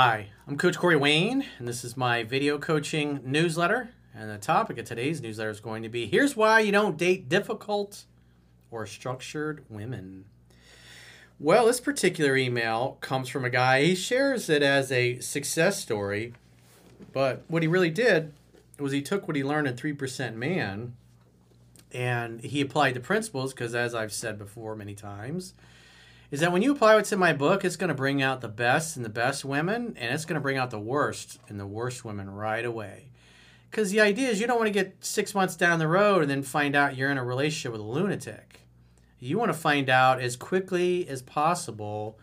Hi, I'm Coach Corey Wayne, and this is my video coaching newsletter. And the topic of today's newsletter is going to be Here's Why You Don't Date Difficult or Structured Women. Well, this particular email comes from a guy. He shares it as a success story, but what he really did was he took what he learned in 3% Man and he applied the principles because, as I've said before many times, is that when you apply what's in my book, it's going to bring out the best in the best women, and it's going to bring out the worst in the worst women right away. Because the idea is you don't want to get six months down the road and then find out you're in a relationship with a lunatic. You want to find out as quickly as possible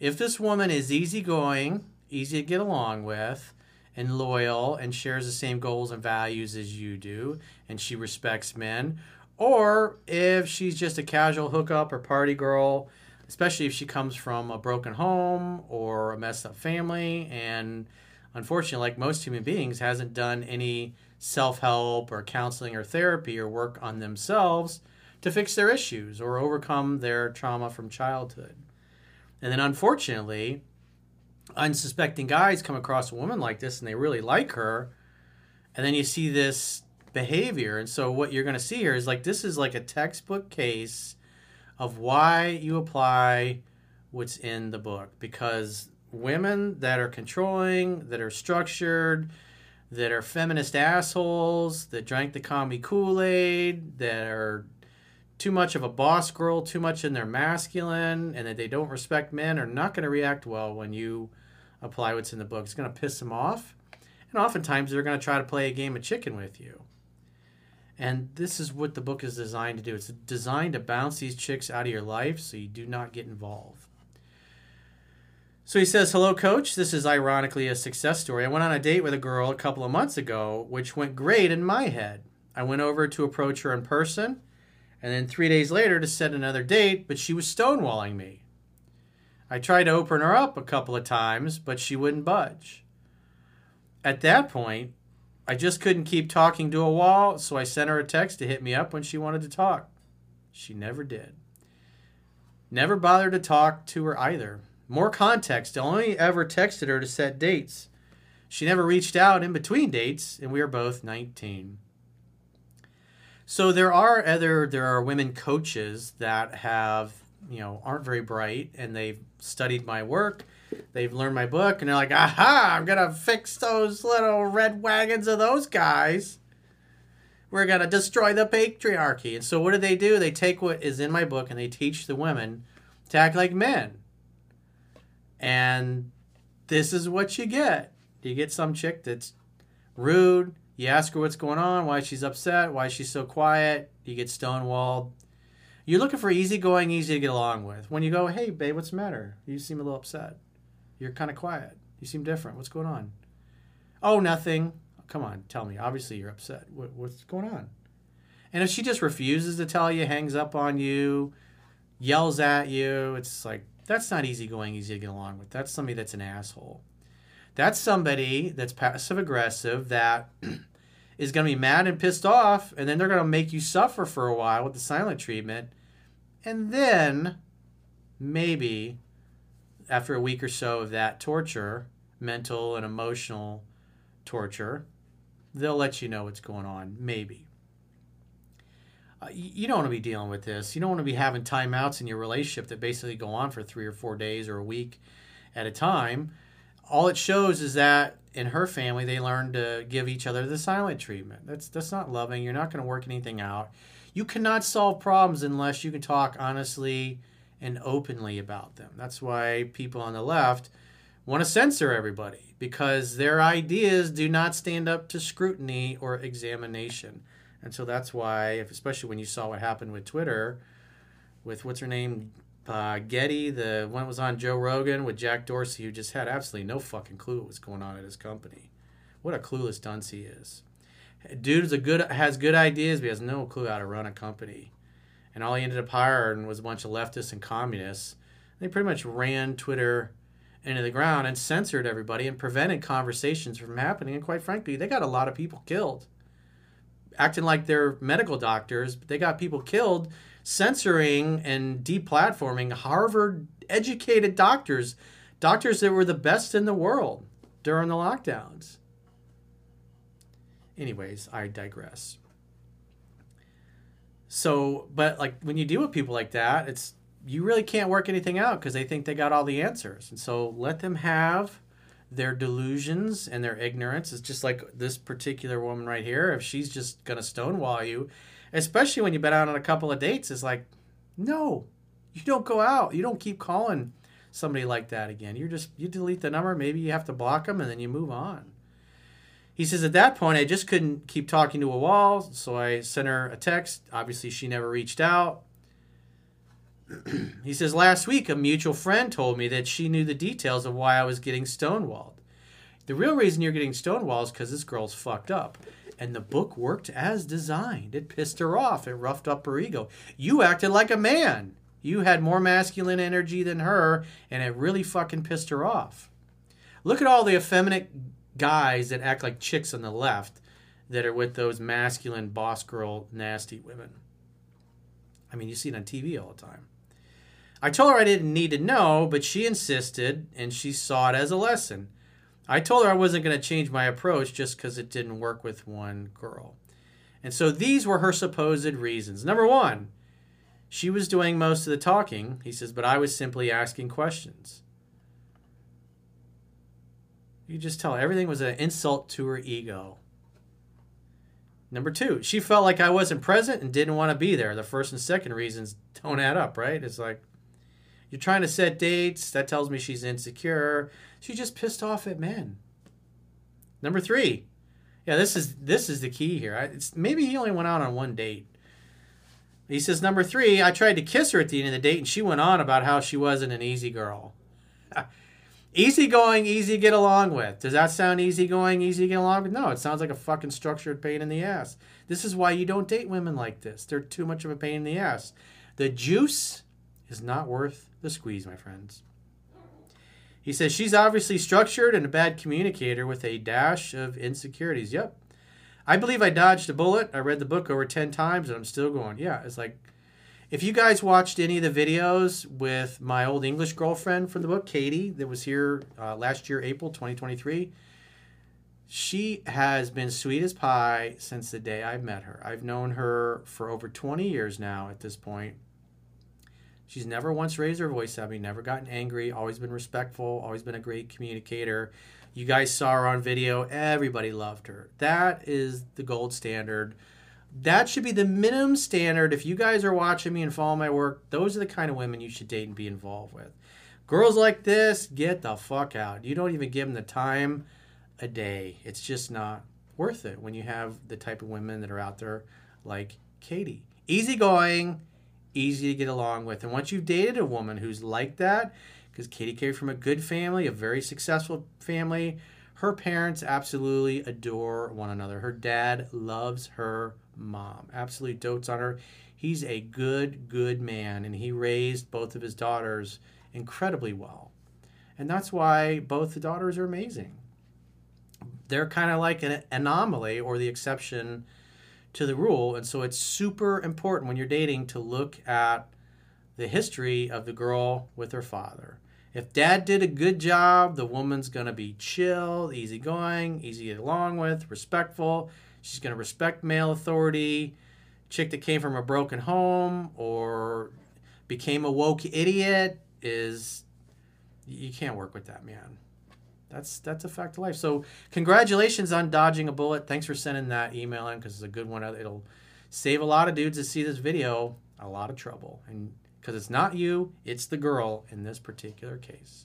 if this woman is easygoing, easy to get along with, and loyal, and shares the same goals and values as you do, and she respects men, or if she's just a casual hookup or party girl especially if she comes from a broken home or a messed up family. And unfortunately like most human beings hasn't done any self-help or counseling or therapy or work on themselves to fix their issues or overcome their trauma from childhood. And then unfortunately unsuspecting guys come across a woman like this and they really like her and then you see this behavior. And so what you're going to see here is like this is like a textbook case of why you apply what's in the book because women that are controlling, that are structured, that are feminist assholes, that drank the commie Kool Aid, that are too much of a boss girl, too much in their masculine, and that they don't respect men are not going to react well when you apply what's in the book. It's going to piss them off. And oftentimes they're going to try to play a game of chicken with you. And this is what the book is designed to do. It's designed to bounce these chicks out of your life so you do not get involved. So he says, Hello, coach. This is ironically a success story. I went on a date with a girl a couple of months ago, which went great in my head. I went over to approach her in person, and then three days later to set another date, but she was stonewalling me. I tried to open her up a couple of times, but she wouldn't budge. At that point, I just couldn't keep talking to a wall, so I sent her a text to hit me up when she wanted to talk. She never did. Never bothered to talk to her either. More context, I only ever texted her to set dates. She never reached out in between dates, and we are both 19. So there are other there are women coaches that have, you know, aren't very bright and they've studied my work they've learned my book and they're like, aha, I'm going to fix those little red wagons of those guys. We're going to destroy the patriarchy. And so what do they do? They take what is in my book and they teach the women to act like men. And this is what you get. You get some chick that's rude. You ask her what's going on, why she's upset, why she's so quiet. You get stonewalled. You're looking for easygoing, easy to get along with. When you go, hey, babe, what's the matter? You seem a little upset. You're kind of quiet. You seem different. What's going on? Oh, nothing. Come on, tell me. Obviously, you're upset. What, what's going on? And if she just refuses to tell you, hangs up on you, yells at you, it's like, that's not easy going, easy to get along with. That's somebody that's an asshole. That's somebody that's passive aggressive that is going to be mad and pissed off, and then they're going to make you suffer for a while with the silent treatment. And then maybe after a week or so of that torture, mental and emotional torture, they'll let you know what's going on, maybe. Uh, you don't want to be dealing with this. You don't want to be having timeouts in your relationship that basically go on for three or four days or a week at a time. all it shows is that in her family they learned to give each other the silent treatment. That's that's not loving. You're not going to work anything out. You cannot solve problems unless you can talk honestly and openly about them. That's why people on the left want to censor everybody because their ideas do not stand up to scrutiny or examination. And so that's why, if, especially when you saw what happened with Twitter, with what's her name, uh, Getty, the one that was on Joe Rogan with Jack Dorsey, who just had absolutely no fucking clue what was going on at his company. What a clueless dunce he is. Dude is a good has good ideas, but he has no clue how to run a company. And all he ended up hiring was a bunch of leftists and communists. They pretty much ran Twitter into the ground and censored everybody and prevented conversations from happening. And quite frankly, they got a lot of people killed. Acting like they're medical doctors, but they got people killed censoring and deplatforming Harvard educated doctors, doctors that were the best in the world during the lockdowns. Anyways, I digress. So, but like when you deal with people like that, it's you really can't work anything out because they think they got all the answers. And so let them have their delusions and their ignorance. It's just like this particular woman right here. If she's just going to stonewall you especially when you've been out on a couple of dates, it's like, no, you don't go out. You don't keep calling somebody like that again. You're just, you delete the number. Maybe you have to block them and then you move on. He says, at that point, I just couldn't keep talking to a wall. So I sent her a text. Obviously, she never reached out. he says, last week, a mutual friend told me that she knew the details of why I was getting stonewalled. The real reason you're getting stonewalled is because this girl's fucked up and the book worked as designed. It pissed her off. It roughed up her ego. You acted like a man. You had more masculine energy than her, and it really fucking pissed her off. Look at all the effeminate guys that act like chicks on the left that are with those masculine boss girl nasty women. I mean, you see it on TV all the time. I told her I didn't need to know, but she insisted, and she saw it as a lesson. I told her I wasn't going to change my approach just because it didn't work with one girl. And so these were her supposed reasons. Number one, she was doing most of the talking, he says, but I was simply asking questions. You just tell everything was an insult to her ego. Number two, she felt like I wasn't present and didn't want to be there. The first and second reasons don't add up, right? It's like, you're trying to set dates. That tells me she's insecure. She's just pissed off at men. Number three. Yeah, this is this is the key here. I, it's, maybe he only went out on one date. He says number three. I tried to kiss her at the end of the date, and she went on about how she wasn't an easy girl. easy going, easy to get along with. Does that sound easy going, easy to get along with? No, it sounds like a fucking structured pain in the ass. This is why you don't date women like this. They're too much of a pain in the ass. The juice is not worth the squeeze, my friends. He says she's obviously structured and a bad communicator with a dash of insecurities. Yep. I believe I dodged a bullet. I read the book over 10 times and I'm still going. Yeah, it's like if you guys watched any of the videos with my old English girlfriend from the book, Katie, that was here uh, last year, April 2023, she has been sweet as pie since the day I met her. I've known her for over 20 years now at this point. She's never once raised her voice at me, never gotten angry, always been respectful, always been a great communicator. You guys saw her on video, everybody loved her. That is the gold standard. That should be the minimum standard. If you guys are watching me and follow my work, those are the kind of women you should date and be involved with. Girls like this, get the fuck out. You don't even give them the time a day. It's just not worth it when you have the type of women that are out there like Katie. Easygoing, easy to get along with. And once you've dated a woman who's like that, because Katie came from a good family, a very successful family, her parents absolutely adore one another. Her dad loves her mom, absolutely dotes on her. He's a good, good man, and he raised both of his daughters incredibly well. And that's why both the daughters are amazing. They're kind of like an anomaly or the exception to the rule. And so it's super important when you're dating to look at the history of the girl with her father. If dad did a good job, the woman's going to be chill, easygoing, easy to get along with, respectful. She's going to respect male authority. Chick that came from a broken home or became a woke idiot is you can't work with that man. That's that's a fact of life. So congratulations on dodging a bullet. Thanks for sending that email in because it's a good one. Uh, it'll save a lot of dudes that see this video a lot of trouble, and because it's not you, it's the girl in this particular case.